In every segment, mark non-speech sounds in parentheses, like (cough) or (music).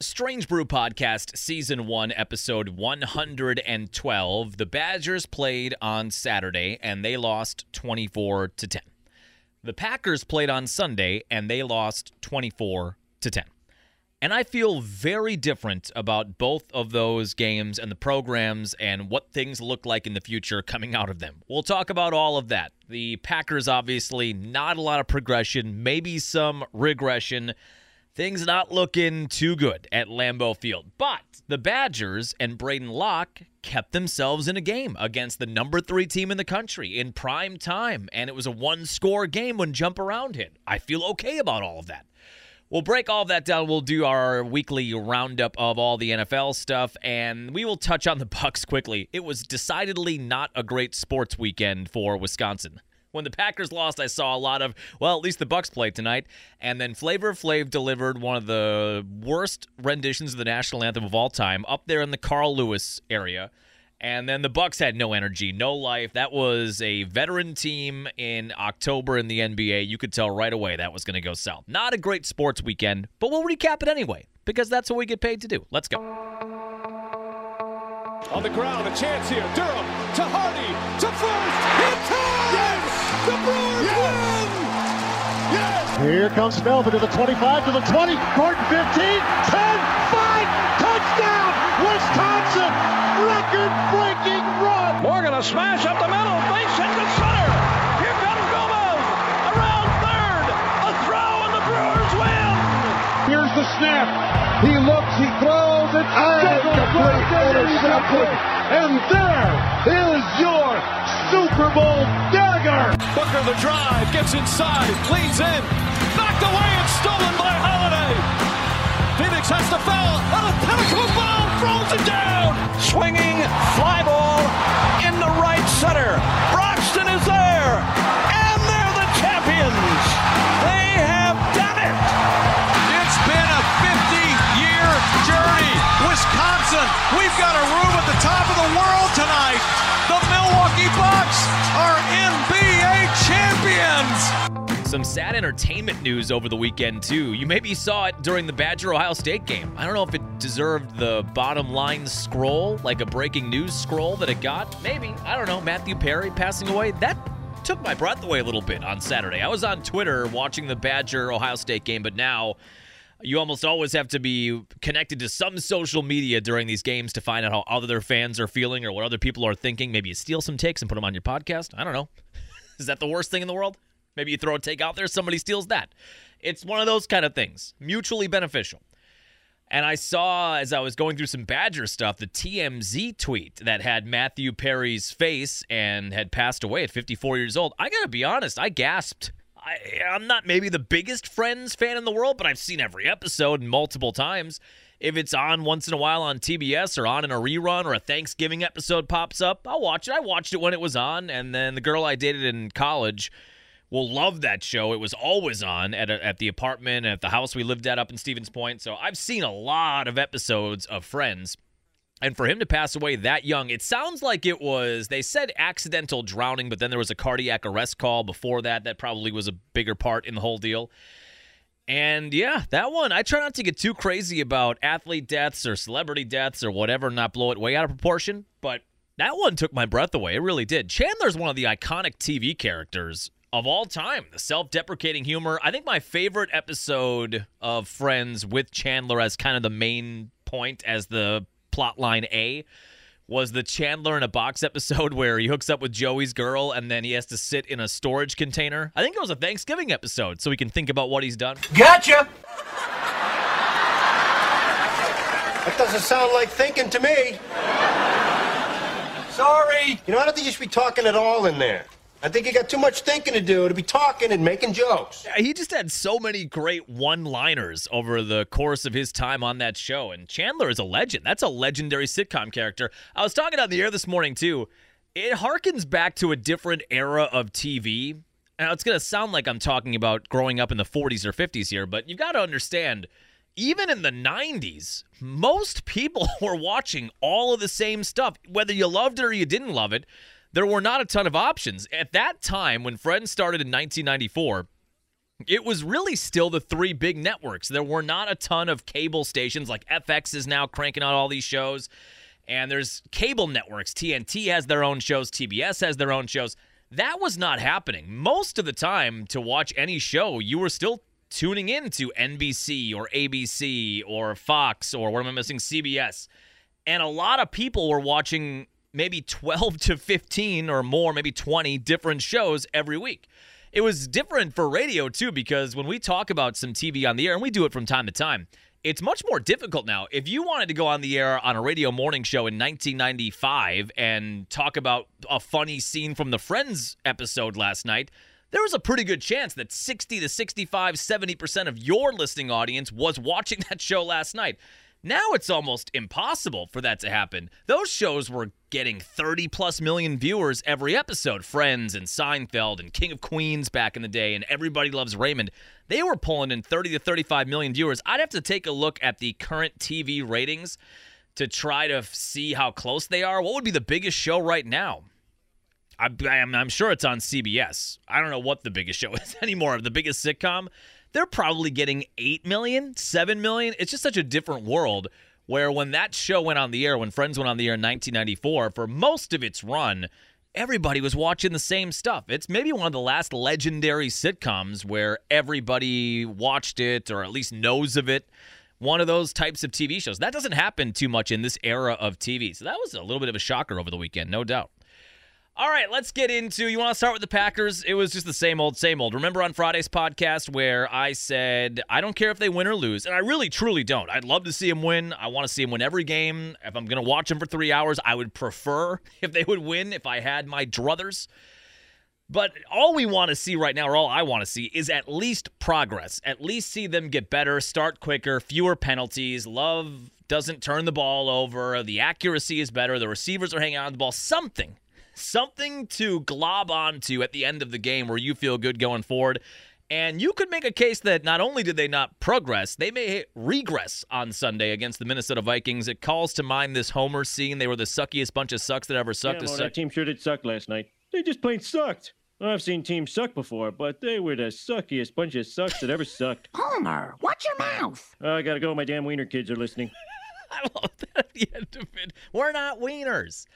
Strange Brew Podcast, Season 1, Episode 112. The Badgers played on Saturday and they lost 24 to 10. The Packers played on Sunday and they lost 24 to 10. And I feel very different about both of those games and the programs and what things look like in the future coming out of them. We'll talk about all of that. The Packers, obviously, not a lot of progression, maybe some regression. Things not looking too good at Lambeau Field. But the Badgers and Braedyn Locke kept themselves in a game against the number three team in the country in prime time. And it was a one score game when jump around hit. I feel okay about all of that. We'll break all of that down. We'll do our weekly roundup of all the NFL stuff, and we will touch on the Bucks quickly. It was decidedly not a great sports weekend for Wisconsin. When the Packers lost, I saw a lot of, well, at least the Bucks played tonight. And then Flavor of Flav delivered one of the worst renditions of the national anthem of all time up there in the Carl Lewis area. And then the Bucks had no energy, no life. That was a veteran team in October in the NBA. You could tell right away that was going to go south. Not a great sports weekend, but we'll recap it anyway because that's what we get paid to do. Let's go. On the ground, a chance here. Durham to Hardy to first. Hit time! Yes! The Brewers yes! win! Yes! Here comes Melvin to the 25, to the 20, Gordon 15, 10, 5, touchdown! Wisconsin! Record-breaking run! Morgan a smash up the middle, base hit to center. Here comes Gomez around third. A throw and the Brewers win. Here's the snap. He looks, he throws, it's complete interception. And there is your Super Bowl dagger. Booker the drive, gets inside, leans in, knocked away and stolen by Holiday. Phoenix has to foul on a pinnacle ball, throws it down. Swinging fly ball in the right center. Broxton is there, and they're the champions. They have done it. It's been a 50-year journey. Wisconsin, we've got a room at the top of the world tonight. Are NBA champions. Some sad entertainment news over the weekend, too. You maybe saw it during the Badger Ohio State game. I don't know if it deserved the bottom line scroll, like a breaking news scroll that it got. Maybe. I don't know. Matthew Perry passing away. That took my breath away a little bit on Saturday. I was on Twitter watching the Badger Ohio State game, but now you almost always have to be connected to some social media during these games to find out how other fans are feeling or what other people are thinking. Maybe you steal some takes and put them on your podcast. I don't know. (laughs) Is that the worst thing in the world? Maybe you throw a take out there, somebody steals that. It's one of those kind of things, mutually beneficial. And I saw as I was going through some Badger stuff the TMZ tweet that had Matthew Perry's face and had passed away at 54 years old. I got to be honest, I gasped. I, I'm not maybe the biggest Friends fan in the world, but I've seen every episode multiple times. If it's on once in a while on TBS or on in a rerun or a Thanksgiving episode pops up, I'll watch it. I watched it when it was on, and then the girl I dated in college will love that show. It was always on at, a, at the apartment, at the house we lived at up in Stevens Point. So I've seen a lot of episodes of Friends. And for him to pass away that young, it sounds like it was, they said accidental drowning, but then there was a cardiac arrest call before that. That probably was a bigger part in the whole deal. And yeah, that one, I try not to get too crazy about athlete deaths or celebrity deaths or whatever, not blow it way out of proportion. But that one took my breath away. It really did. Chandler's one of the iconic TV characters of all time. The self deprecating humor. I think my favorite episode of Friends with Chandler as kind of the main point, as the plot line A, was the Chandler in a box (laughs) episode where he hooks up with Joey's girl and then he has to sit in a storage container. I think it was a Thanksgiving episode, so we can think about what he's done. Gotcha! That doesn't sound like thinking to me. Sorry. You know, I don't think you should be talking at all in there. I think he got too much thinking to do to be talking and making jokes. He just had so many great one liners over the course of his time on that show. And Chandler is a legend. That's a legendary sitcom character. I was talking on the air this morning, too. It harkens back to a different era of TV. Now, it's going to sound like I'm talking about growing up in the 40s or 50s here, but you've got to understand even in the 90s, most people (laughs) were watching all of the same stuff. Whether you loved it or you didn't love it, there were not a ton of options. At that time, when Friends started in 1994, it was really still the three big networks. There were not a ton of cable stations like FX is now cranking out all these shows. And there's cable networks. TNT has their own shows, TBS has their own shows. That was not happening. Most of the time, to watch any show, you were still tuning in to NBC or ABC or Fox or what am I missing? CBS. And a lot of people were watching maybe 12 to 15 or more, maybe 20 different shows every week. It was different for radio too, because when we talk about some TV on the air, and we do it from time to time, it's much more difficult now. If you wanted to go on the air on a radio morning show in 1995 and talk about a funny scene from the Friends episode last night, there was a pretty good chance that 60 to 65, 70% of your listening audience was watching (laughs) that show last night. Now it's almost impossible for that to happen. Those shows were getting 30 plus million viewers every episode. Friends and Seinfeld and King of Queens back in the day and Everybody Loves Raymond. They were pulling in 30 to 35 million viewers. I'd have to take a look at the current TV ratings to try to see how close they are. What would be the biggest show right now? I'm, I'm sure it's on CBS. I don't know what the biggest show (laughs) is anymore. The biggest sitcom they're probably getting 8 million, 7 million. It's just such a different world where when that show went on the air, when Friends went on the air in 1994, for most of its run, everybody was watching the same stuff. It's maybe one of the last legendary sitcoms where everybody watched it or at least knows of it. One of those types of TV shows. That doesn't happen too much in this era of TV. So that was a little bit of a shocker over the weekend, no doubt. All right, let's get into. You want to start with the Packers? It was just the same old, same old. Remember on Friday's podcast where I said I don't care if they win or lose, and I really, truly don't. I'd love to see them win. I want to see them win every game. If I'm going to watch them for three hours, I would prefer (laughs) if they would win. If I had my druthers. But all we want to see right now, or all I want to see, is at least progress. At least see them get better, start quicker, fewer penalties. Love doesn't turn the ball over. The accuracy is better. The receivers are hanging on the ball. Something something to glob onto at the end of the game where you feel good going forward. And you could make a case that not only did they not progress, they may regress on Sunday against the Minnesota Vikings. It calls to mind this Homer scene. They were the suckiest bunch of sucks that ever sucked. Yeah, well, that team sure did suck last night. They just plain sucked. I've seen teams suck before, but they were the suckiest bunch of sucks that ever sucked. (laughs) Homer, watch your mouth. Uh, I gotta go. My damn wiener kids are listening. (laughs) I love that at the end of it. We're not wieners.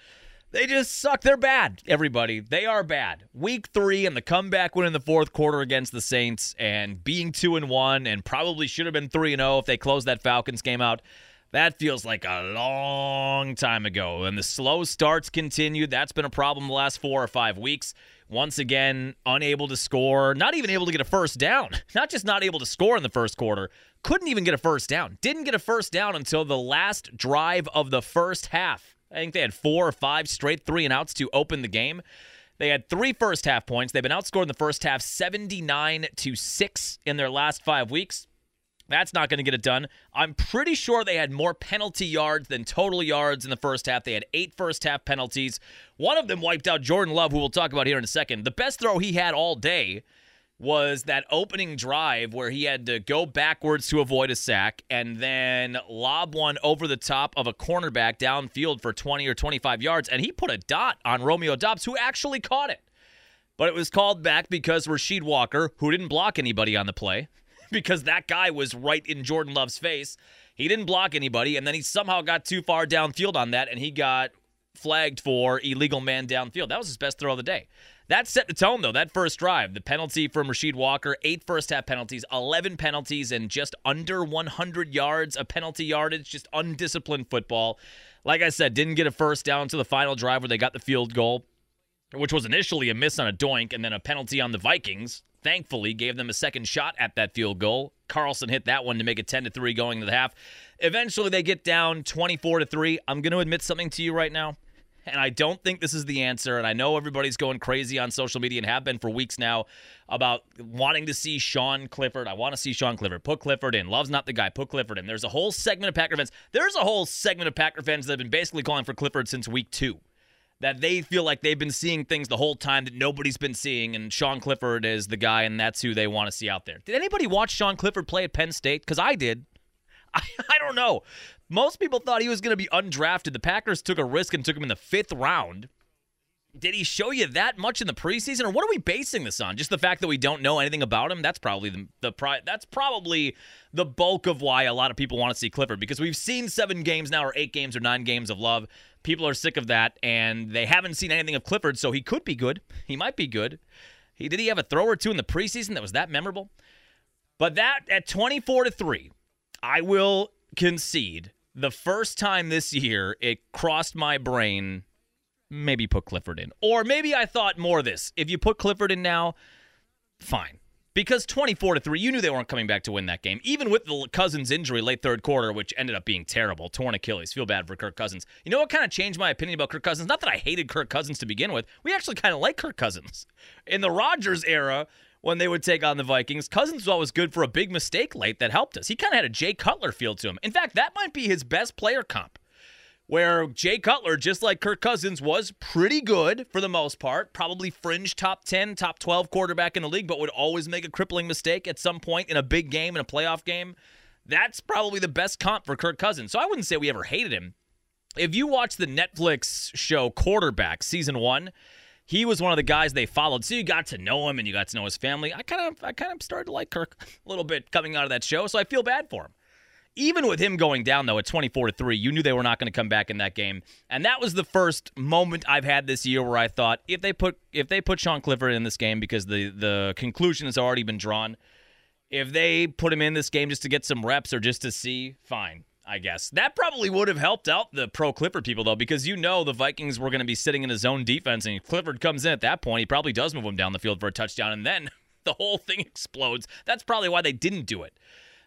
They just suck. They're bad, everybody. They are bad. Week three and the comeback win in the fourth quarter against the Saints and being two and one and probably should have been three and oh if they closed that Falcons game out. That feels like a long time ago. And the slow starts continued. That's been a problem the last four or five weeks. Once again, unable to score, not even able to get a first down. (laughs) Not just not able to score in the first quarter, couldn't even get a first down. Didn't get a first down until the last drive of the first half. I think they had four or five straight three and outs to open the game. They had three first half points. They've been outscored in the first half 79 to 6 in their last five weeks. That's not going to get it done. I'm pretty sure they had more penalty yards than total yards in the first half. They had eight first half penalties. One of them wiped out Jordan Love, who we'll talk about here in a second. The best throw he had all day was that opening drive where he had to go backwards to avoid a sack and then lob one over the top of a cornerback downfield for 20 or 25 yards. And he put a dot on Romeo Doubs, who actually caught it. But it was called back because Rasheed Walker, who didn't block anybody on the play, (laughs) because that guy was right in Jordan Love's face, he didn't block anybody. And then he somehow got too far downfield on that and he got flagged for illegal man downfield. That was his best throw of the day. That set the tone, though. That first drive, the penalty from Rasheed Walker, eight first half penalties, 11 penalties, and just under 100 yards of penalty yardage, just undisciplined football. Like I said, didn't get a first down to the final drive where they got the field goal, which was initially a miss on a doink and then a penalty on the Vikings. Thankfully, gave them a second shot at that field goal. Carlson hit that one to make it 10 to 3 going to the half. Eventually, they get down 24 to 3. I'm going to admit something to you right now and I don't think this is the answer. And I know everybody's going crazy on social media and have been for weeks now about wanting to see Sean Clifford. I want to see Sean Clifford. Put Clifford in. Love's not the guy. Put Clifford in. There's a whole segment of Packer fans. There's a whole segment of Packer fans that have been basically calling for Clifford since week two. That they feel like they've been seeing things the whole time that nobody's been seeing, and Sean Clifford is the guy, and that's who they want to see out there. Did anybody watch Sean Clifford play at Penn State? Because I did. (laughs) I, I don't know. Most people thought he was going to be undrafted. The Packers took a risk and took him in the fifth round. did he show you that much in the preseason, or what are we basing this on? Just the fact that we don't know anything about him. That's probably the the that's probably the bulk of why a lot of people want to see Clifford because we've seen seven games now, or eight games, or nine games of love. People are sick of that, and they haven't seen anything of Clifford, so he could be good. He might be good. He did he have a throw or two in the preseason that was that memorable? But that at twenty four to three, I will concede the first time this year it crossed my brain maybe put Clifford in. Or maybe I thought more this. If you put Clifford in now, fine. Because 24 to 3, you knew they weren't coming back to win that game. Even with the Cousins injury late third quarter, which ended up being terrible, torn Achilles. Feel bad for Kirk Cousins. You know what kind of changed my opinion about Kirk Cousins? Not that I hated Kirk Cousins to begin with. We actually kind of like Kirk Cousins. In the Rodgers era, when they would take on the Vikings, Cousins was always good for a big mistake late that helped us. He kind of had a Jay Cutler feel to him. In fact, that might be his best player comp where Jay Cutler, just like Kirk Cousins, was pretty good for the most part, probably fringe top 10, top 12 quarterback in the league, but would always make a crippling mistake at some point in a big game, in a playoff game. That's probably the best comp for Kirk Cousins. So I wouldn't say we ever hated him. If you watch the Netflix show Quarterback, season one, he was one of the guys they followed. So you got to know him and you got to know his family. I kind of I kind of started to like Kirk (laughs) a little bit coming out of that show, so I feel bad for him even with him going down though at 24 to 3 you knew they were not going to come back in that game and that was the first moment i've had this year where i thought if they put if they put sean clifford in this game because the the conclusion has already been drawn if they put him in this game just to get some reps or just to see fine I guess. That probably would have helped out the pro Clifford people, though, because you know the Vikings were going to be sitting in a zone defense, and Clifford comes in at that point. He probably does move him down the field for a touchdown, and then (laughs) the whole thing explodes. That's probably why they didn't do it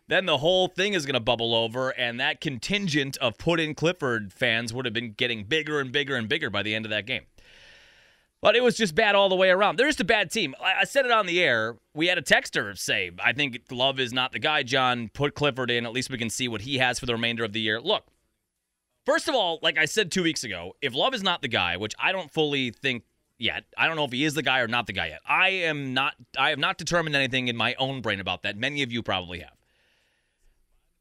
then the whole thing is going to bubble over, and that contingent of put in Clifford fans would have been getting bigger and bigger and bigger by the end of that game. But it was just bad all the way around. They're just a bad team. I said it on the air. We had a texter say, I think Love is not the guy, John. Put Clifford in. At least we can see what he has for the remainder of the year. Look, first of all, like I said two weeks ago, if Love is not the guy, which I don't fully think yet. I don't know if he is the guy or not the guy yet. I am not I have not determined anything in my own brain about that. Many of you probably have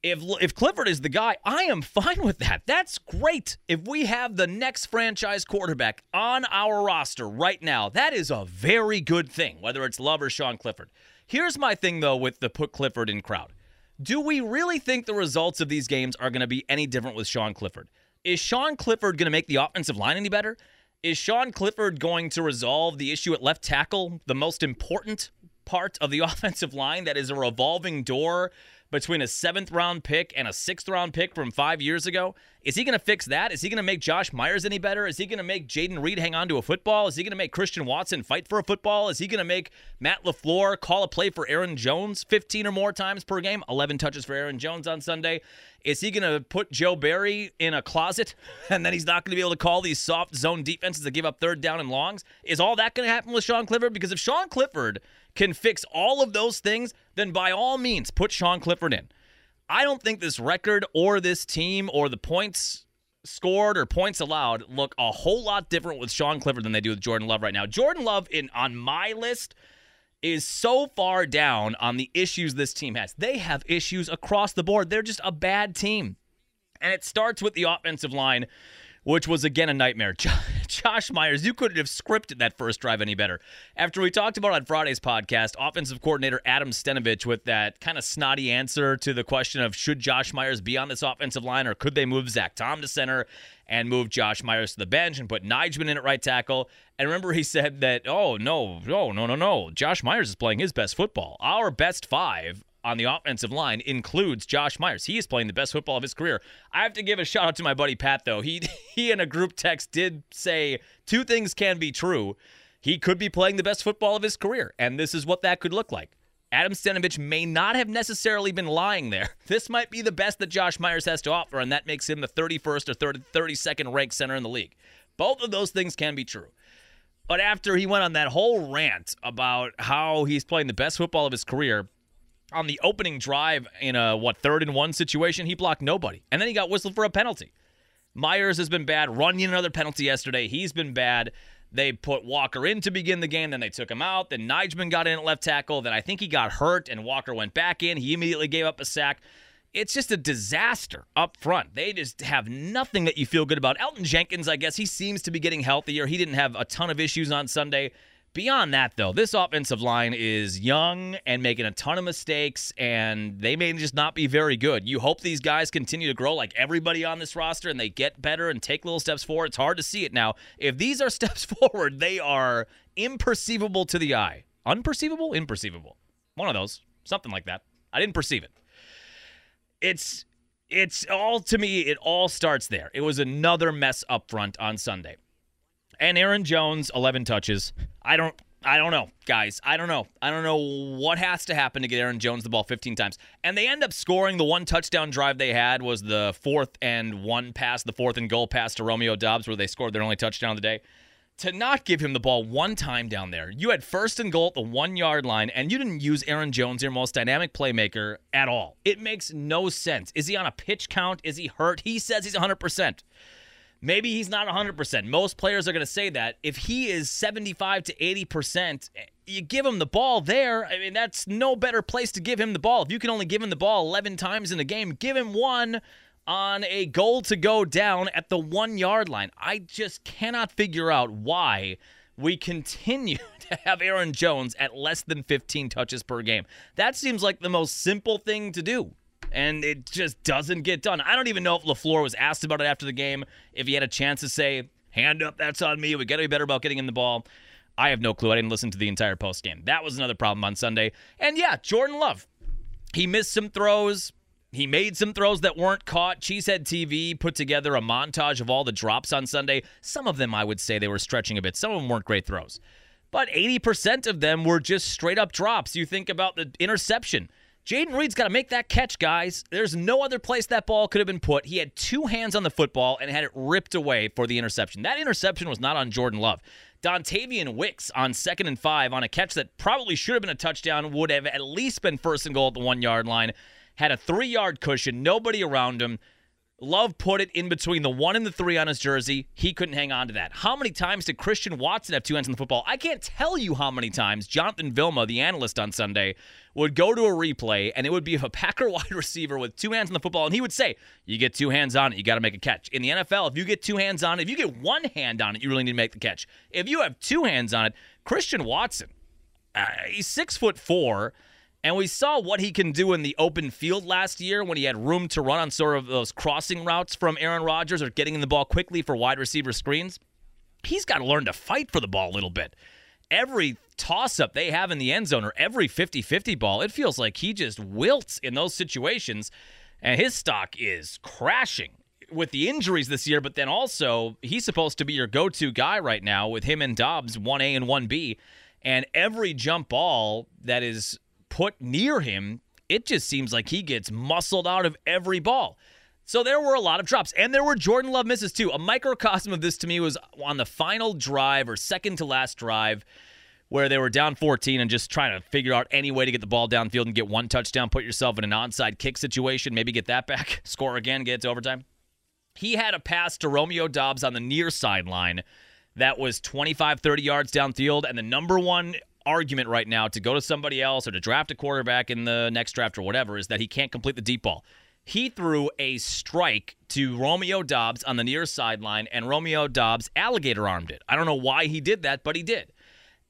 if if Clifford is the guy, I am (laughs) fine with that. That's great. If we have the next franchise quarterback on our roster right now, that is a very good thing, whether it's Love or Sean Clifford. Here's my thing though with the put Clifford in crowd. Do we really think the results of these games are going to be any different with Sean Clifford? Is Sean Clifford going to make the offensive line any better? Is Sean Clifford going to resolve the issue at left tackle, the most important part of the (laughs) offensive line that is a revolving door between a seventh round pick and a sixth round pick from five years ago? Is he going to fix that? Is he going to make Josh Myers any better? Is he going to make Jayden Reed hang on to a football? Is he going to make Christian Watson fight for a football? Is he going to make Matt LaFleur call a play for Aaron Jones 15 or more times per game? 11 touches for Aaron Jones on Sunday. Is he going to put Joe Barry in a closet (laughs) and then he's not going to be able to call these soft zone defenses that give up third down and longs? Is all that going to happen with Sean Clifford? Because if Sean Clifford can fix all of those things, then by all means, put Sean Clifford in. I don't think this record or this team or the points scored or points allowed look a whole lot different with Sean Clifford than they do with Jordan Love right now. Jordan Love in on my list is so far down on the issues this team has. They have issues across the board. They're just a bad team. And it starts with the offensive line which was again a nightmare. (laughs) Josh Myers, you couldn't have scripted that first drive any better. After we talked about on Friday's podcast, offensive coordinator Adam Stenavich with that kind of snotty answer to the question of should Josh Myers be on this offensive line or could they move Zach Tom to center and move Josh Myers to the bench and put Nijman in at right tackle. And remember, he said that, oh, no, no, no, no, no. Josh Myers is playing his best football. Our best five on the offensive line includes Josh Myers. He is playing the best football of his career. I have to give a shout out to my buddy Pat though. He (laughs) he in a group text did say two things can be true. He could be playing the best football of his career, and this is what that could look like. Adam Stenavich may not have necessarily been lying there. (laughs) This might be the best that Josh Myers has to offer, and that makes him the 31st or 30, 32nd ranked center in the league. Both of those things can be true. But after he went on that whole rant about how he's playing the best football of his career, on the opening drive in a what third and one situation, he blocked nobody, and then he got whistled for a penalty. Myers has been bad. Runyan another penalty yesterday. He's been bad. They put Walker in to begin the game, then they took him out. Then Nijman got in at left tackle. Then I think he got hurt, and Walker went back in. He immediately gave up a sack. it's just a disaster up front. They just have nothing that you feel good about. Elgton Jenkins, I guess, he seems to be getting healthier. He didn't have a ton of issues on Sunday. Beyond that, though, this offensive line is young and making a ton of mistakes, and they may just not be very good. You hope these guys continue to grow like everybody on this roster and they get better and take little steps forward. It's hard to see it now. If these are (laughs) steps forward, they are imperceivable to the eye. Unperceivable? Imperceivable. One of those. Something like that. I didn't perceive it. It's it's all to me, it all starts there. It was another mess up front on Sunday. And Aaron Jones, 11 touches. I don't I don't know, guys. I don't know. I don't know what has to happen to get Aaron Jones the ball 15 times. And they end up scoring. The one touchdown drive they had was the fourth and one pass, the fourth and goal pass to Romeo Doubs, where they scored their only touchdown of the day. To not give him the ball one time down there, you had first and goal at the one yard line, and you didn't use Aaron Jones, your most dynamic playmaker, at all. It makes no sense. Is he on a pitch count? Is he hurt? He says he's 100%. Maybe he's not 100%. Most players are going to say that. If he is 75 to 80%, you give him the ball there. I mean, that's no better place to give him the ball. If you can only give him the ball 11 times in a game, give him one on a goal to go down at the one yard line. I just cannot figure out why we continue (laughs) to have Aaron Jones at less than 15 touches per game. That seems like the most simple thing to do and it just doesn't get done. I don't even know if LaFleur was asked about it after the game, if he had a chance to say, hand up, that's on me. We got to be better about getting in the ball. I have no clue. I didn't listen to the entire post game. That was another problem on Sunday. And yeah, Jordan Love. He missed some throws. He made some throws that weren't caught. Cheesehead TV put together a montage of all the drops on Sunday. Some of them, I would say, they were stretching a bit. Some of them weren't great throws. But 80% of them were just straight up drops. You think about the interception. Jayden Reed's got to make that catch, guys. There's no other place that ball could have been put. He had two hands on the football and had it ripped away for the interception. That interception was not on Jordan Love. Dontayvion Wicks on second and five on a catch that probably should have been a touchdown, would have at least been first and goal at the one yard line. Had a three yard cushion, nobody around him. Love put it in between the one and the three on his jersey. He couldn't hang on to that. How many times did Christian Watson have two hands on the football? I can't tell you how many times Jonathan Vilma, the analyst on Sunday, would go to a replay and it would be a (laughs) Packer wide receiver with two hands on the football, and he would say, You get two hands on it, you got to make a catch. In the NFL, if you get two hands on it, if you get one hand on it, you really need to make the catch. If you have two hands on it, Christian Watson, uh, he's six foot four. And we saw what he can do in the open field last year when he had room to run on sort of those crossing routes from Aaron Rodgers or getting in the ball quickly for wide receiver screens. He's got to learn to fight for the ball a little bit. Every toss up they have in the end zone or every 50 50 ball, it feels like he just wilts in those situations. And his stock is crashing with the injuries this year, but then also he's supposed to be your go to guy right now with him and Doubs, 1A and 1B. And every jump ball that is put near him, it just seems like he gets muscled out of every ball. So there were a lot of drops, and there were Jordan Love misses too. A microcosm of this to me was on the final drive or second to last drive where they were down 14 and just trying to figure out any way to get the ball downfield and get one touchdown, put yourself in an onside kick situation, maybe get that back, (laughs) score again, get it to overtime. He had a pass to Romeo Doubs on the near sideline that was 25, 30 yards downfield, and the number one argument right now to go to somebody else or to draft a quarterback in the next draft or whatever is that he can't complete the deep ball. He threw a strike to Romeo Doubs on the near sideline, and Romeo Doubs alligator armed it. I don't know why he did that, but he did.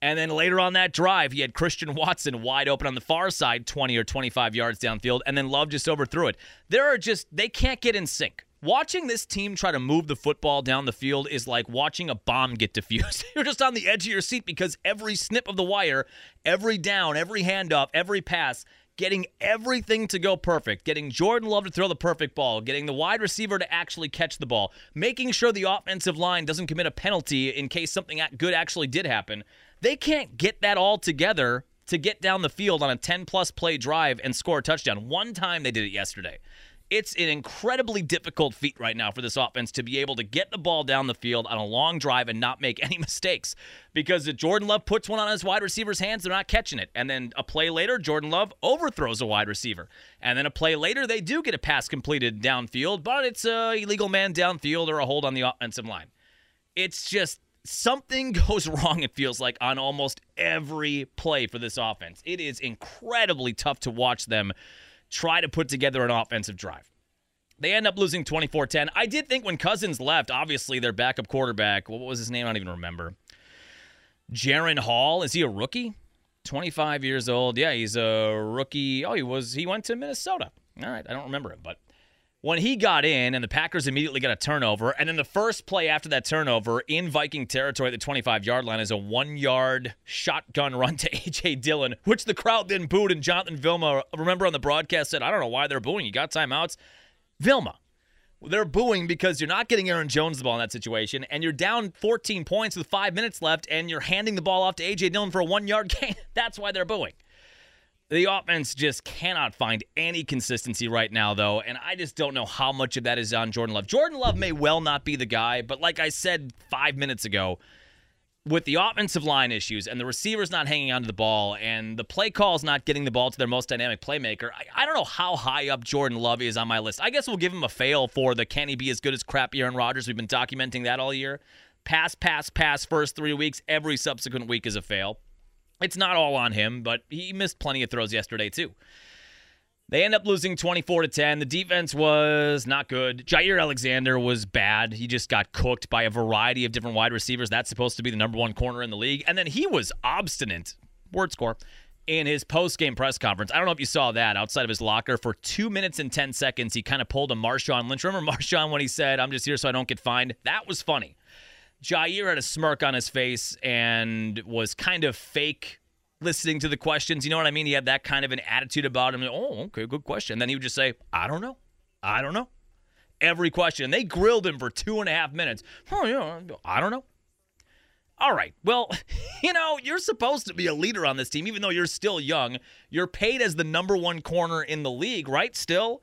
And then later on that drive, he had Christian (laughs) Watson wide open on the far side, 20 or 25 yards downfield, and then Love just overthrew it. There are just, they can't get in sync. Watching this team try to move the football down the field is like watching a bomb get defused. (laughs) You're just on the edge of your seat because every snip of the wire, every down, every handoff, every pass, getting everything to go perfect, getting Jordan Love to throw the perfect ball, getting the wide receiver to actually catch the ball, making sure the offensive line doesn't commit a penalty in case something good actually did happen. They can't get that all together to get down the field on a 10 plus play drive and score a touchdown. One time they did it yesterday. It's an incredibly difficult feat right now for this offense to be able to get the ball down the field on a long drive and not make (laughs) any mistakes. Because if Jordan Love puts one on his wide receiver's hands, they're not catching it. And then a play later, Jordan Love overthrows a wide receiver. And then a play later, they do get a pass completed downfield, but it's a illegal man downfield or a hold on the offensive line. It's just something (laughs) goes wrong, it feels like, on almost every play for this offense. It is incredibly tough to watch them try to put together an offensive drive. They end up losing 24 10. I did think when Cousins left, obviously their backup quarterback, what was his name? I don't even remember. Jaren Hall, is he a rookie? 25 years old. Yeah, he's a rookie. Oh, he was, he went to Minnesota. All right, I don't remember it, but when he got in and the Packers immediately got a turnover, and then the first play after that turnover in Viking territory at the 25 yard line is a one yard shotgun run to (laughs) A.J. Dillon, which the crowd then booed. And Jonathan Vilma, remember on the broadcast, said, I don't know why they're booing. You got timeouts. Vilma, they're booing because you're not getting Aaron Jones the ball in that situation, and you're down 14 points with five minutes left, and you're handing the ball off to A.J. Dillon for a one yard (laughs) gain. That's why they're booing. The offense just cannot find any consistency right now, though, and I just don't know how much of that is on Jordan Love. Jordan Love may well not be the guy, but like I said five minutes ago, with the offensive line issues and the receivers not hanging onto the ball and the play calls not getting the ball to their most dynamic playmaker, I, I, don't know how high up Jordan Love is on my list. I guess we'll give him a fail for the can he be as good as crap Aaron Rodgers? We've been documenting that all year. Pass, pass, pass first three weeks. Every subsequent week is a fail. It's not all on him, but he missed plenty of throws yesterday too. They end up losing 24 to 10. The defense was not good. Jaire Alexander was bad. He just got cooked by a variety of different wide receivers. That's supposed to be the number one corner in the league. And then he was obstinate, word score, in his post game press conference. I don't know if you saw that outside of his locker. For two minutes and 10 seconds, he kind of pulled a Marshawn Lynch. Remember Marshawn when he said, I'm just here so I don't get fined? That was funny. Jaire had a smirk on his face and was kind of fake listening to the questions. You know what I mean? He had that kind of an attitude about him. Oh, okay, good question. And then he would just say, I don't know. I don't know. Every question. And They grilled him for two and a half minutes. Oh, yeah, I don't know. All right. Well, (laughs) you know, you're supposed to be a leader on this team, even though you're still young. You're paid as the number one corner in the league, right? Still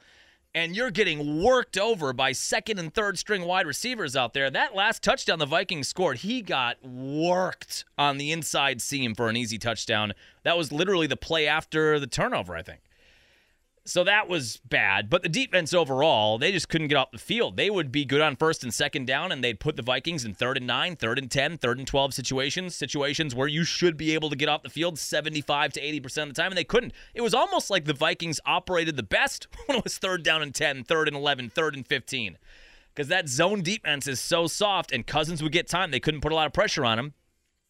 and you're getting worked over by second and third string wide receivers out there. That last touchdown the Vikings scored, he got worked on the inside seam for an easy touchdown. That was literally the play after the turnover, I think. So that was bad. But the defense overall, they just couldn't get off the field. They would be good on first and second down, and they'd put the Vikings in third and nine, third and 10, third and 12 situations, situations where you should be able to get off the field 75 to 80% of the time, and they couldn't. It was almost like the Vikings operated the best (laughs) when it was third down and 10, third and 11, third and 15. Because that zone defense is so soft, and Cousins would get time. They couldn't put a lot of pressure on him.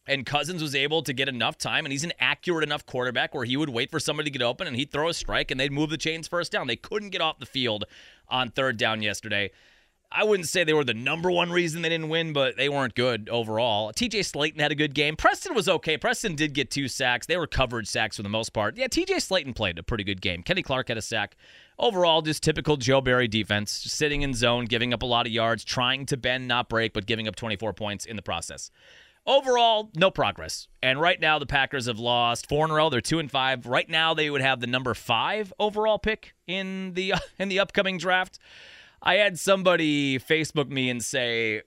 And Cousins was able to get enough time, and he's an accurate enough quarterback where he would wait for somebody to get open and he'd throw a strike and they'd move the chains first down. They couldn't get off the field on third down yesterday. I wouldn't say they were the number one reason they didn't win, but they weren't good overall. TJ Slaton had a good game. Preston was okay. Preston did get two sacks. They were coverage sacks for the most part. Yeah, TJ Slaton played a pretty good game. Kenny Clark had a sack. Overall, just typical Joe Barry defense, just sitting in zone, giving up a lot of yards, trying to bend, not break, but giving up 24 points in the process. Overall, no progress. And right now, the Packers have lost four in a row. They're two and five. Right now, they would have the number five overall pick in the (laughs) in the upcoming draft. I had somebody Facebook me and say,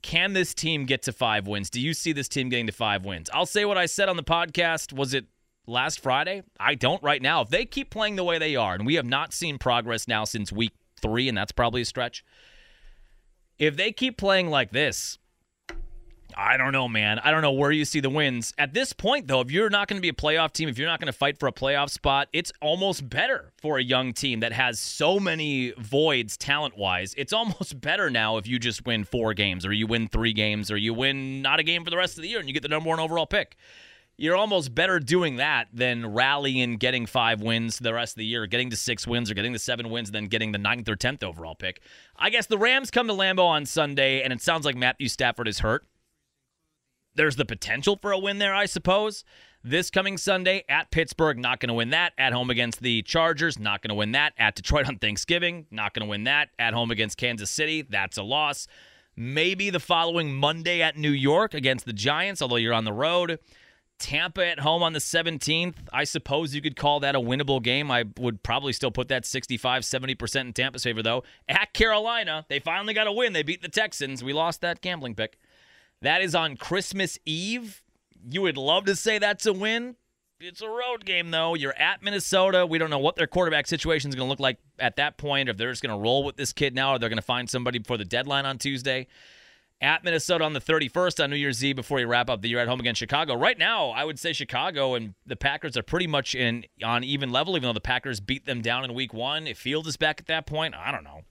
"Can this team get to five wins? Do you see this team getting to five wins?" I'll say what I said on the podcast. Was it last Friday? I don't right now. If they keep playing the way they are, and we have not seen progress now since week three, and that's probably a stretch. If they keep playing like this, I don't know, man. I don't know where you see the wins. At this point, though, if you're not going to be a playoff team, if you're not going to fight for a playoff spot, it's almost better for a young team that has so many voids talent wise. It's almost (laughs) better now if you just win four games or you win three games or you win not a game for the rest of the year and you get the number one overall pick. You're almost better doing that than rallying getting five wins the rest of the year, getting to six wins or getting to seven wins, and then getting the ninth or tenth overall pick. I guess the Rams come to Lambeau on Sunday, and it sounds like Matthew Stafford is hurt there's the potential for a win there, I suppose. This coming Sunday at Pittsburgh, not going to win that. At home against the Chargers, not going to win that. At Detroit on Thanksgiving, not going to win that. At home against Kansas City, that's a loss. Maybe the following Monday at New York against the Giants, although you're on the road. Tampa at home on the 17th. I suppose you could call that a winnable game. I would probably still put that 65, 70% in Tampa's favor, though. At Carolina, they finally got a win. They beat the Texans. We lost that gambling pick. That is on Christmas Eve. You would love to say that's a win. It's a road game, though. You're at Minnesota. We don't know what their quarterback situation is going to look like at that point. If they're just going to roll with this kid now, or they're going to find somebody before the deadline on Tuesday. at Minnesota on the 31st on New Year's Eve before you wrap up the year at home against Chicago. Right now, I would say Chicago and the Packers are pretty much in on even level, even though the Packers beat them down in week one. If Field is back at that point, I don't know.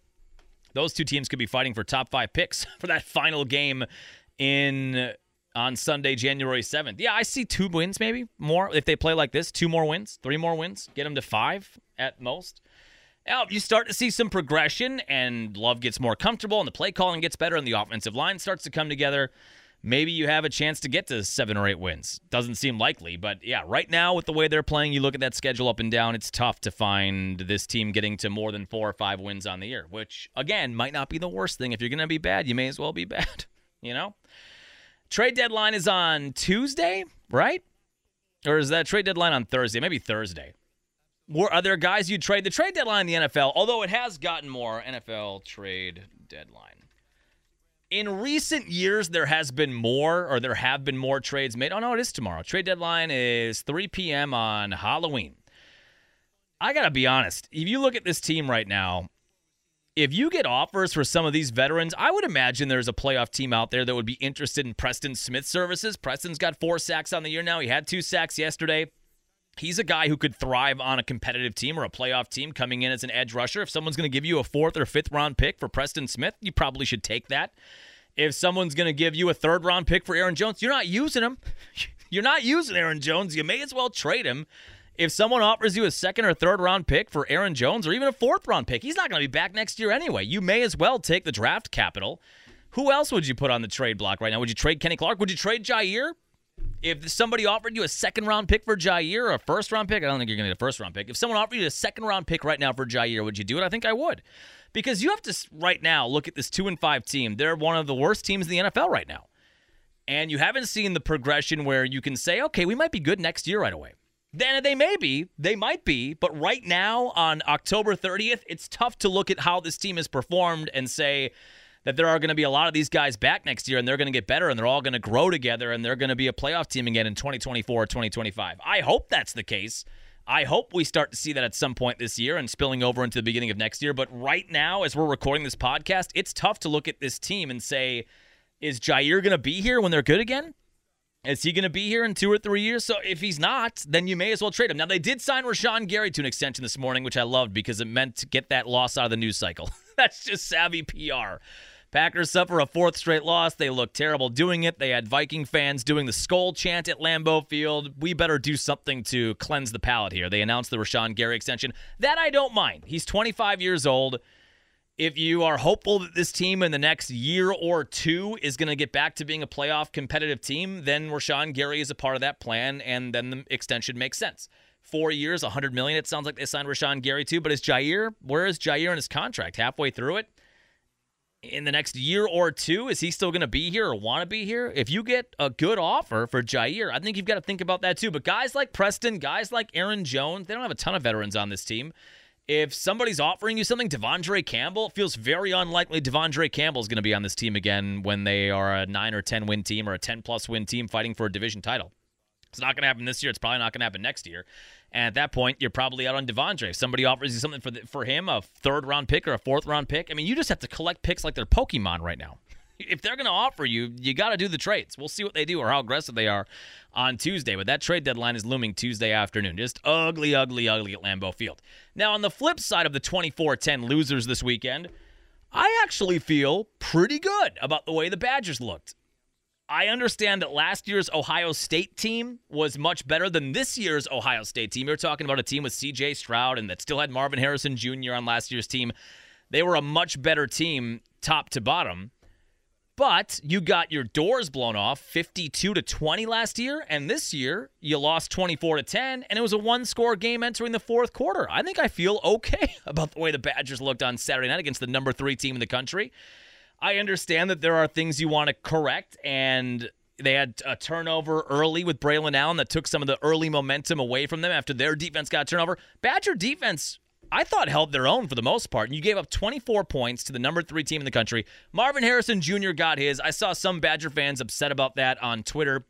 Those two teams could be fighting for top five picks (laughs) for that final game in uh, on Sunday, January 7th. Yeah, I see two wins, maybe more if they play like this. Two more wins, three more wins, get them to five at most. Now, you start to see some progression, and Love gets more comfortable, and the play calling gets better, and the offensive line starts to come together. Maybe you have a chance to get to seven or eight wins. Doesn't seem likely, but yeah, right now with the way they're playing, you look at that schedule up and down, it's tough to find this team getting to more than four or five wins on the year, which again might not be the worst thing. If you're going to be bad, you may as well be (laughs) bad, you know? Trade deadline is on Tuesday, right? Or is that trade deadline on Thursday? Maybe Thursday. Were other guys you trade? The trade deadline in the NFL, although it has gotten more NFL trade deadline. In recent years, there has been more, or there have been more trades made. Oh no, it is tomorrow. Trade deadline is 3 p.m. on Halloween. I gotta be honest. If you look at this team right now, if you get offers for some of these veterans, I would imagine there's a playoff team out there that would be interested in Preston Smith services. Preston's got four sacks on the year now. He had two sacks yesterday. He's a guy who could thrive on a competitive team or a playoff team coming in as an edge rusher. If someone's going to give you a fourth or fifth round pick for Preston Smith, you probably should take that. If someone's going to give you a third round pick for Aaron Jones, you're not using him. (laughs) You're not using Aaron Jones. You may as well trade him. If someone offers you a second or third round pick for Aaron Jones or even a fourth round pick, he's not going to be back next year anyway. You may as well take the draft capital. Who else would you put on the trade block right now? Would you trade Kenny Clark? Would you trade Jaire? If somebody offered you a second round pick for Jaire or a first round pick, I don't think you're going to get a first round pick. If someone offered you a second round pick right now for Jaire, would you do it? I think I would. Because you have to right now look at this 2 and 5 team. They're one of the worst teams in the NFL right now. And you haven't seen the progression where you can say, "Okay, we might be good next year right away." Then they may be, they might be, but right now on October 30th, it's tough to look at how this team has performed and say that there are going to be a lot of these guys back next year and they're going to get better and they're all going to grow together and they're going to be a playoff team again in 2024 or 2025. I hope that's the case. I hope we start to see that at some point this year and spilling over into the beginning of next year. But right now, as we're recording this podcast, it's tough to look at this team and say, is Jaire going to be here when they're good again? Is he going to be here in two or three years? So if he's not, then you may as well trade him. Now, they did sign Rashan Gary to an extension this morning, which I loved because it meant to get that loss out of the news cycle. (laughs) That's just savvy PR. Packers suffer a fourth straight loss. They look terrible doing it. They had Viking fans doing the skull chant at Lambeau Field. We better do something to cleanse the palate here. They announced the Rashan Gary extension. That I don't mind. He's 25 years old. If you are hopeful that this team in the next year or two is going to get back to being a playoff competitive team, then Rashan Gary is a part of that plan, and then the extension makes sense. Four years, 100 million. It sounds like they signed Rashan Gary too. But is Jaire? Where is Jaire in his contract? Halfway through it in the next year or two, is he still going to be here or want to be here? If you get a good offer for Jaire, I think you've got to think about that too. But guys like Preston, guys like Aaron Jones, they don't have a ton of veterans on this team. If somebody's offering you something, De'Vondre Campbell, feels very unlikely De'Vondre Campbell is going to be on this team again when they are a 9 or 10 win team or a 10 plus win team fighting for a division title. It's not going to happen this year. It's probably not going to happen next year. And at that point, you're probably out on De'Vondre. If somebody offers you something for the, for him, a third round pick or a fourth round pick, I mean, you just have to collect picks like they're Pokemon right now. If they're going to offer you, you got to do the trades. We'll see what they do or how aggressive they are on Tuesday. But that trade deadline is looming Tuesday afternoon. Just ugly, ugly, ugly at Lambeau Field. Now, on the flip side of the 24 10 losers this weekend, I actually feel pretty good about the way the Badgers looked. I understand that last year's Ohio State team was much better than this year's Ohio State team. You're talking about a team with CJ Stroud and that still had Marvin Harrison Jr. on last year's team. They were a much better team top to bottom. But you got your doors blown off 52 to 20 last year, and this year you lost 24 to 10, and it was a one score game entering the fourth quarter. I think I feel okay (laughs) about the way the Badgers looked on Saturday night against the number three team in the country. I understand that there are things you want to correct, and they had a turnover early with Braelon Allen that took some of the early momentum away from them after their defense got turnover. Badger defense, I thought, held their own for the most part, and you gave up 24 points to the number three team in the country. Marvin Harrison Jr. got his. I saw some Badger fans upset about that on Twitter.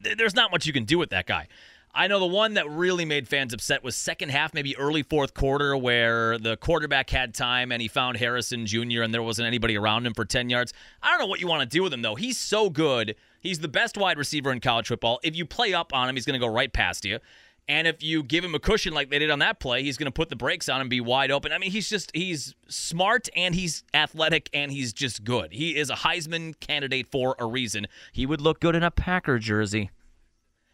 There's not much you can do with that guy. I know the one that really made fans upset was second half, maybe early fourth quarter, where the quarterback had time and he found Harrison Jr. and there wasn't anybody around him for 10 yards. I don't know what you want to do with him, though. He's so good. He's the best wide receiver in college football. If you play up on him, he's going to go right past you. And if you give him a cushion like they did on that play, he's going to put the brakes on and be wide open. I mean, he's just, he's smart and he's athletic and he's just good. He is a Heisman candidate for a reason. He would look good in a Packer jersey.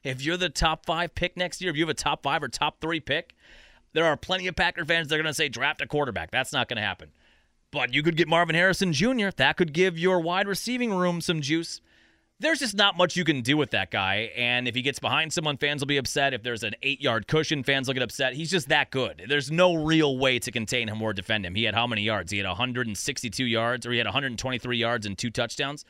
If you're the top five pick next year, if you have a top five or top three pick, there are plenty of Packer fans that are going to say draft a quarterback. That's not going to happen. But you could get Marvin Harrison Jr. That could give your wide receiving room some juice. There's just not much you can do with that guy. And if he gets behind someone, fans will be upset. If there's an eight yard cushion, fans will get upset. He's just that good. There's no real way to contain him or defend him. He had how many yards? He had 162 yards, or he had 123 yards and two touchdowns.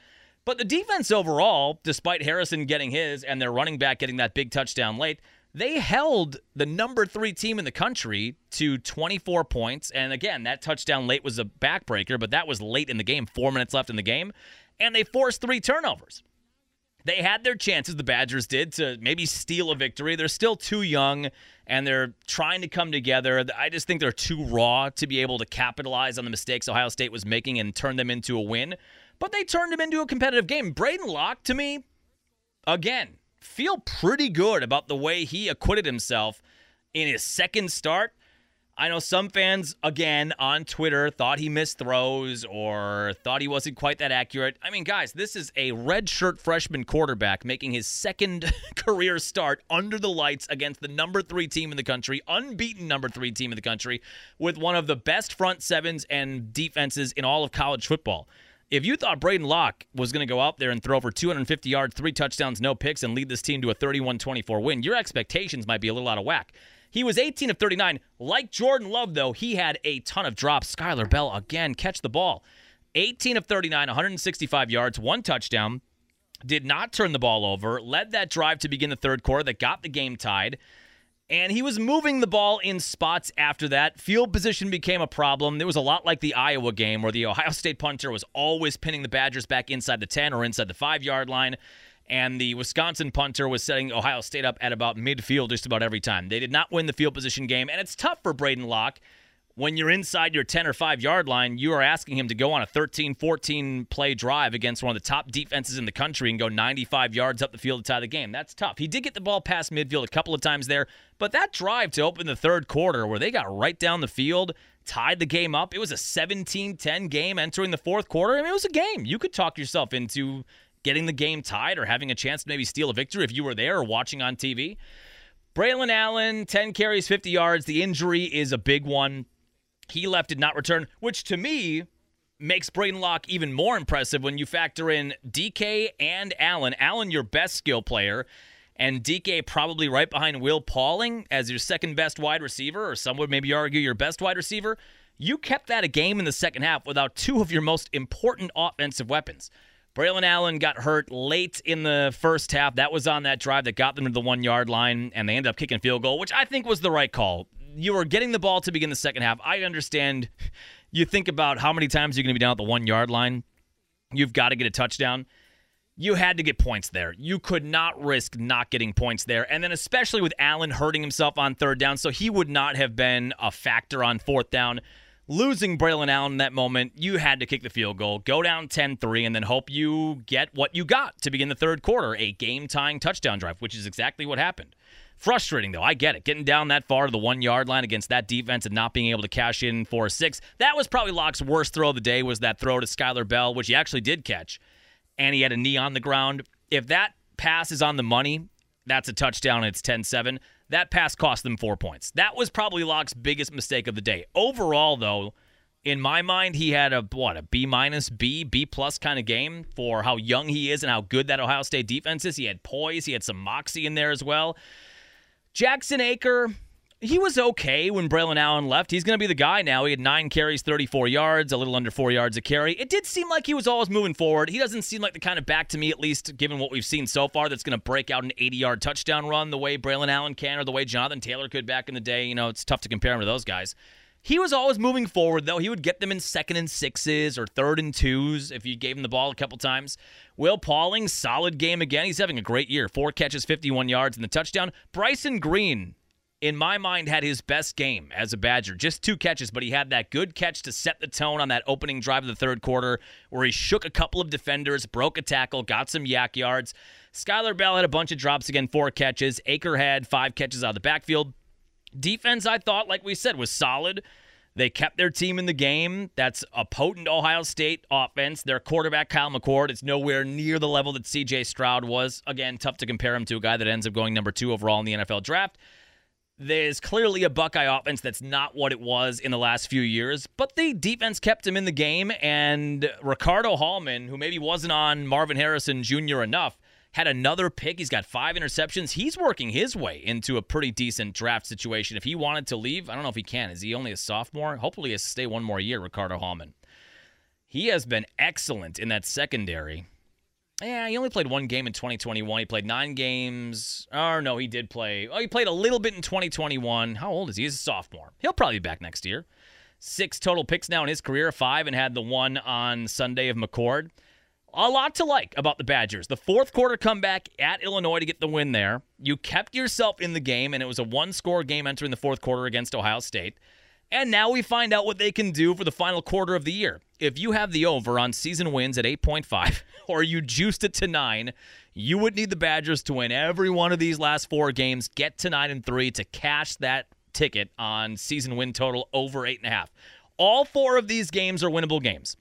But the defense overall, despite Harrison getting his and their running back getting that big touchdown late, they held the number three team in the country to 24 points. And again, that touchdown late was a backbreaker, but that was late in the game, four minutes left in the game. And they forced three turnovers. They had their chances, the Badgers did, to maybe steal a victory. They're still too young and they're trying to come together. I just think they're too raw to be able to capitalize on the mistakes Ohio State was making and turn them into a win but they turned him into a competitive game. Braedyn Locke, to me, again, feel pretty good about the way he acquitted himself in his second start. I know some fans, again, on Twitter thought he missed throws or thought he wasn't quite that accurate. I mean, guys, this is a redshirt freshman quarterback making his second (laughs) career start under the lights against the number three team in the country, unbeaten number three team in the country, with one of the best front sevens and defenses in all of college football if you thought Braedyn Locke was going to go out there and throw for 250 yards, three touchdowns, no picks, and lead this team to a 31 24 win, your expectations might be a little out of whack. He was 18 of 39. Like Jordan Love, though, he had a ton of drops. Skyler Bell, again, catch the ball. 18 of 39, 165 yards, one touchdown. Did not turn the ball over. Led that drive to begin the third quarter that got the game tied. And he was moving the ball in spots after that. Field position became a problem. It was a lot like the Iowa game where the Ohio State punter was always pinning the Badgers back inside the 10 or inside the 5 yard line. And the Wisconsin punter was setting Ohio State up at about midfield just about every time. They did not win the field position game. And it's tough for Braedyn Locke when you're inside your 10 or 5 yard line, you are asking him to go on a 13 14 play drive against one of the top defenses in the country and go 95 yards up the field to tie the game. That's tough. He did get the ball past midfield a couple of times there, but that drive to open the third quarter where they got right down the field, tied the game up, it was a 17 10 game entering the fourth quarter. I mean, it was a game. You could talk yourself into getting the game tied or having a chance to maybe steal a victory if you were there or watching on TV. Braelon Allen, 10 carries, 50 yards. The injury is a big one. He left, did not return, which to me makes Braedyn Locke even more impressive when you factor in Dike and Allen. Allen, your best skill player, and Dike probably right behind Will Pauling as your second best wide receiver, or some would maybe argue your best wide receiver. You kept that a game in the second half without two of your most important offensive weapons. Braelon Allen got hurt late in the first half. That was on that drive that got them to the one yard line, and they ended up kicking field goal, which I think was the right call you were getting the ball to begin the second half. I understand you think about how many times you're going to be down at the one yard line. You've got to get a touchdown. You had to get points there. You could not risk not getting points there. And then, especially with Allen hurting himself on third down, so he would not have been a factor on fourth down. Losing Braelon Allen in that moment, you had to kick the field goal, go down 10 3, and then hope you get what you got to begin the third quarter a game tying touchdown drive, which is exactly what happened. Frustrating, though. I get it. Getting down that far to the one yard line against that defense and not being able to cash in for a six. That was probably Locke's worst throw of the day, was that throw to Skyler Bell, which he actually did catch. And he had a knee on the ground. If that pass is on the money, that's a touchdown and it's 10 7. That pass cost them four points. That was probably Locke's biggest mistake of the day. Overall, though, in my mind, he had a what a B minus, B, B plus kind of game for how young he is and how good that Ohio State defense is. He had poise, he had some moxie in there as well. Jackson Acker, he was okay when Braelon Allen left. He's going to be the guy now. He had nine carries, 34 yards, a little under four yards a carry. It did seem like he was always moving forward. He doesn't seem like the kind of back to me, at least given what we've seen so far, that's going to break out an 80 yard touchdown run the way Braelon Allen can or the way Jonathan Taylor could back in the day. You know, it's tough to compare him to those guys. He was always moving forward, though. He would get them in second and sixes or third and twos if you gave him the ball a couple times. Will Pauling, solid game again. He's having a great year. Four catches, 51 yards, and the touchdown. Bryson Green, in my mind, had his best game as a Badger. Just two catches, but he had that good catch to set the tone on that opening drive of the third quarter where he shook a couple of defenders, broke a tackle, got some YAC yards. Skyler Bell had a bunch of drops again, four catches. Acker had five catches out of the backfield. Defense, I thought, like we said, was solid. They kept their team in the game. That's a potent Ohio State offense. Their quarterback, Kyle McCord, is nowhere near the level that CJ Stroud was. Again, tough to compare him to a guy that ends up going number two overall in the NFL draft. There's clearly a Buckeye offense that's not what it was in the last few years, but the defense kept him in the game. And Ricardo Hallman, who maybe wasn't on Marvin Harrison Jr. enough, had another pick. He's got five interceptions. He's working his way into a pretty decent draft situation. If he wanted to leave, I don't know if he can. Is he only a sophomore? Hopefully, he has to stay one more year, Ricardo Hallman. He has been excellent in that secondary. Yeah, he only played one game in 2021. He played nine games. Oh, no, he did play. Oh, he played a little bit in 2021. How old is he? He's a sophomore. He'll probably be back next year. Six total picks now in his career, five, and had the one on Sunday of McCord a lot to like about the Badgers. The fourth quarter comeback at Illinois to get the win there. You kept yourself in the game, and it was a one score game entering the fourth quarter against Ohio State. And now we find out what they can do for the final quarter of the year. If you have the over on season wins at 8.5, (laughs) or you juiced it to 9, you would need the Badgers to win every one of these last four games, get to 9 and 3 to cash that ticket on season win total over 8.5. All four of these games are winnable games.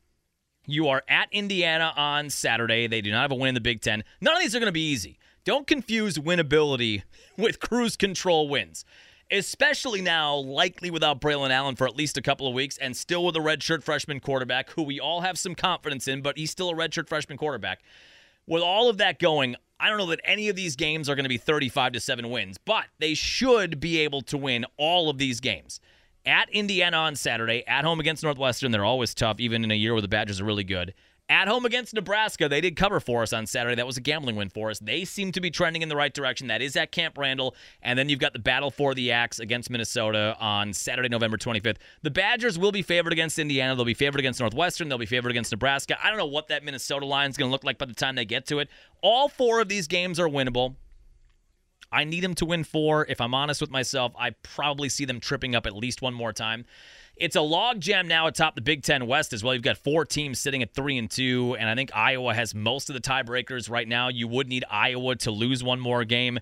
You are at Indiana on Saturday. They do not have a win in the Big Ten. None of these are going to be easy. Don't confuse winnability (laughs) with cruise control wins, especially now, likely without Braelon Allen for at least a couple of weeks and still with a redshirt freshman quarterback who we all have some confidence in, but he's still a redshirt freshman quarterback. With all of that going, I don't know that any of these games are going to be 35 to 7 wins, but they should be able to win all of these games at Indiana on Saturday, at home against Northwestern. They're always tough, even in a year where the Badgers are really good. At home against Nebraska, they did cover for us on Saturday. That was a gambling win for us. They seem to be trending in the right direction. That is at Camp Randall. And then you've got the battle for the axe against Minnesota on Saturday, November 25th. The Badgers will be favored against Indiana. They'll be favored against Northwestern. They'll be favored against Nebraska. I don't know what that Minnesota line is going to look like by the time they get to it. All four of these games are winnable. I need them to win four. If I'm honest with myself, I probably see them tripping up at least one more time. It's a logjam now atop the Big Ten West as well. You've got four teams sitting at three and two, and I think Iowa has most of the tiebreakers right now. You would need Iowa to lose one more game.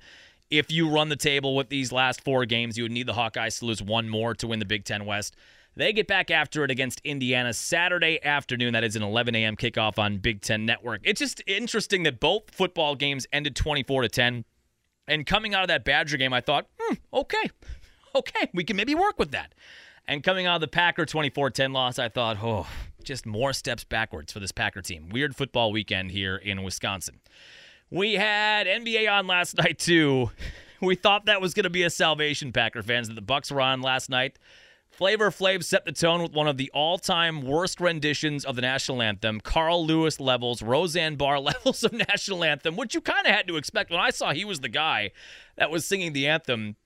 If you run the table with these last four games, you would need the Hawkeyes to lose one more to win the Big Ten West. They get back after it against Indiana Saturday afternoon. That is an 11 a.m. kickoff on Big Ten Network. It's just interesting that both football games ended 24 to 10. And coming out of that Badger game, I thought, hmm, okay, (laughs) okay, we can maybe work with that. And coming out of the Packer 24 10 loss, I thought, oh, just more steps backwards for this Packer team. Weird football weekend here in Wisconsin. We had NBA on last (laughs) night, too. We thought that was going to be a salvation, Packer fans, that the Bucks were on last night. Flavor Flav set the tone with one of the all-time worst renditions of the national anthem, Carl Lewis levels, Roseanne Barr (laughs) levels of national anthem, which you kind of had to expect when I saw he was the guy that was singing the anthem.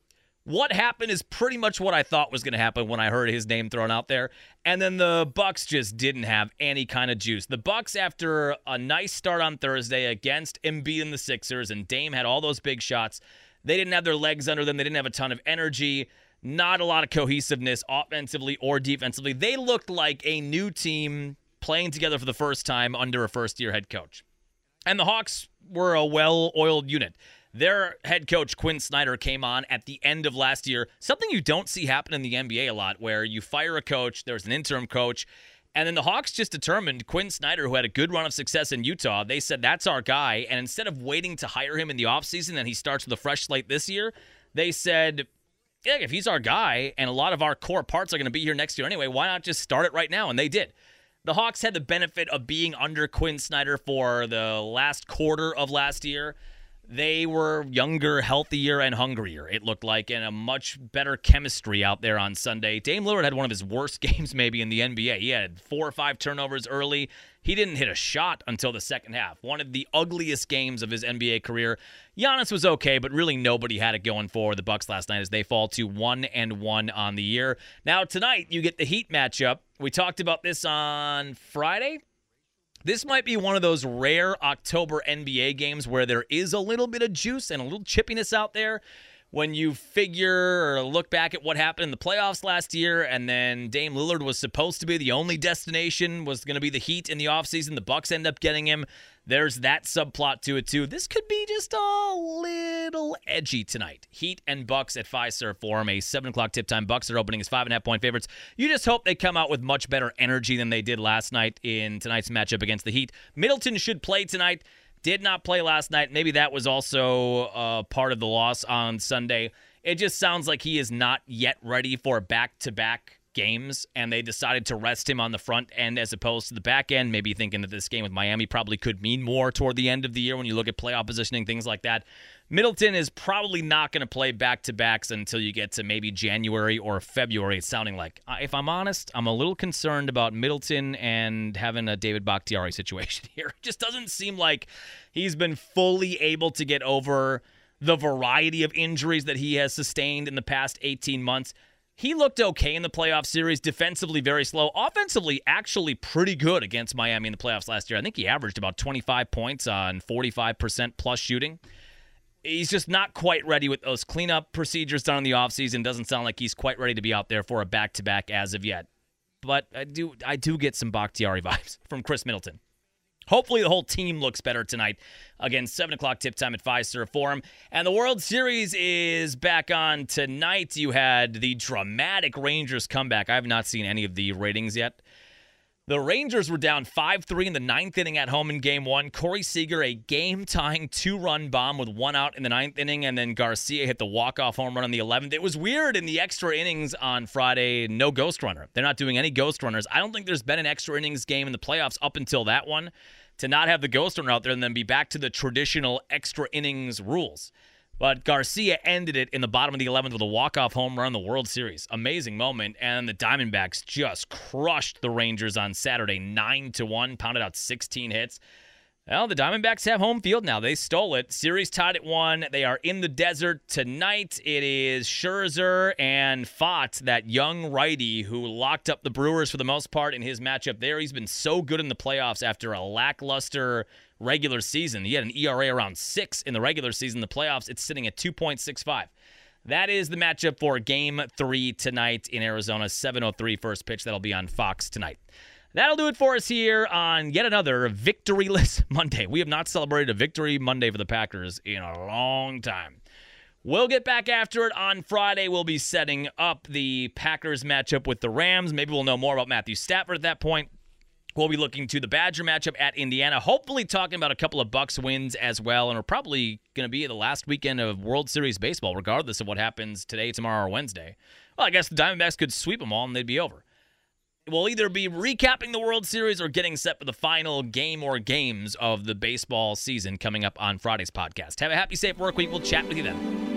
What happened is pretty much what I thought was going to happen when I heard his name thrown out there. And then the Bucks just didn't have any kind of juice. The Bucks after a nice start on Thursday against Embiid and the Sixers and Dame had all those big shots, they didn't have their legs under them. They didn't have a ton of energy not a lot of cohesiveness offensively or defensively. They looked like a new team playing together for the first time under a first year head coach. And the Hawks were a well oiled unit. Their head coach, Quin Snyder, came on at the end of last year. Something you don't see happen in the NBA a lot, where you fire a coach, there's an interim coach, and then the Hawks just determined Quin Snyder, who had a good run of success in Utah, they said, that's our guy. And instead of waiting to hire him in the offseason and he starts with a fresh slate this year, they said, yeah, if he's our guy and a lot of our core parts are going to be here next year anyway, why not just start it right now? And they did. The Hawks had the benefit of being under Quin Snyder for the last quarter of last year. They were younger, healthier, and hungrier, it looked like, and a much better chemistry out there on Sunday. Dame Lillard had one of his worst (laughs) games maybe in the NBA. He had four or five turnovers early. He didn't hit a shot until the second half. One of the ugliest games of his NBA career. Giannis was okay, but really nobody had it going for the Bucks last night as they fall to one and one on the year. Now tonight you get the Heat matchup. We talked about this on Friday. This might be one of those rare October NBA games where there is a little bit of juice and a little chippiness out there when you figure or look back at what happened in the playoffs last year and then Dame Lillard was supposed to be the only destination was going to be the Heat in the offseason. The Bucks end up getting him there's that subplot to it too. This could be just a little edgy tonight. Heat and Bucks at Fiserv Forum a 7 o'clock tip time. Bucks are opening as five and a half point favorites. You just hope they come out with much better energy than they did last night in tonight's matchup against the Heat. Middleton should play tonight. Did not play last night. Maybe that was also uh, part of the loss on Sunday. It just sounds like he is not yet ready for back to back games, and they decided to rest him on the front end as opposed to the back end. Maybe thinking that this game with Miami probably could mean more toward the end of the year when you look at playoff positioning, things like that. Middleton is probably not going to play back to backs until you get to maybe January or February. It's sounding like. If I'm honest, I'm a little concerned about Middleton and having a David Bakhtiari situation (laughs) here. It just doesn't seem like he's been fully able to get over the variety of injuries that he has sustained in the past 18 months. He looked okay in the playoff series, defensively very slow, offensively actually pretty good against Miami in the playoffs last year. I think he averaged about 25 points on 45% plus shooting he's just not quite ready with those cleanup procedures done in the offseason. Doesn't sound like he's quite ready to be out there for a back to back as of yet. But I do I do get some Bakhtiari (laughs) vibes from Khris Middleton. Hopefully the whole team looks better tonight. Again, 7 o'clock tip time at Fiserv Forum. And the World Series is back on tonight. You had the dramatic Rangers comeback. I have not seen any of the ratings yet. The Rangers were down 5 3 in the ninth inning at home in game one. Corey Seager, a game tying two run bomb with one out in the ninth inning, and then Garcia hit the walk off home run on the 11th. It was weird in the extra innings on Friday, no ghost runner. They're not doing any ghost runners. I don't think there's been an extra innings game in the playoffs up until that one to not have the ghost runner out there and then be back to the traditional extra innings rules. But Garcia ended it in the bottom of the 11th with a walk-off home run in the World Series. Amazing moment. And the Diamondbacks just crushed the Rangers on Saturday, 9 to 1, pounded out 16 hits. Well, the Diamondbacks have home field now. They stole it. Series tied at one. They are in the desert tonight. It is Scherzer and Pfaadt, that young righty who locked up the Brewers for the most part in his matchup there. He's been so good in the playoffs after a lackluster regular season. He had an ERA around six in the regular season. The playoffs, it's sitting at 2.65. That is the matchup for game three tonight in Arizona. 7.03 first pitch. That'll be on Fox tonight. That'll do it for us here on yet another victoryless (laughs) Monday. We have not celebrated a victory Monday for the Packers in a long time. We'll get back after it on Friday. We'll be setting up the Packers matchup with the Rams. Maybe we'll know more about Matthew Stafford at that point. We'll be looking to the Badger matchup at Indiana, hopefully talking about a couple of Bucks wins as well, and we're probably going to be the last weekend of World Series baseball, regardless of what happens today, tomorrow, or Wednesday. Well, I guess the Diamondbacks could sweep them all and they'd be over. We'll either be recapping the World Series or getting set for the final game or games of the baseball season coming up on Friday's podcast. Have a happy, safe work week. We'll chat with you then.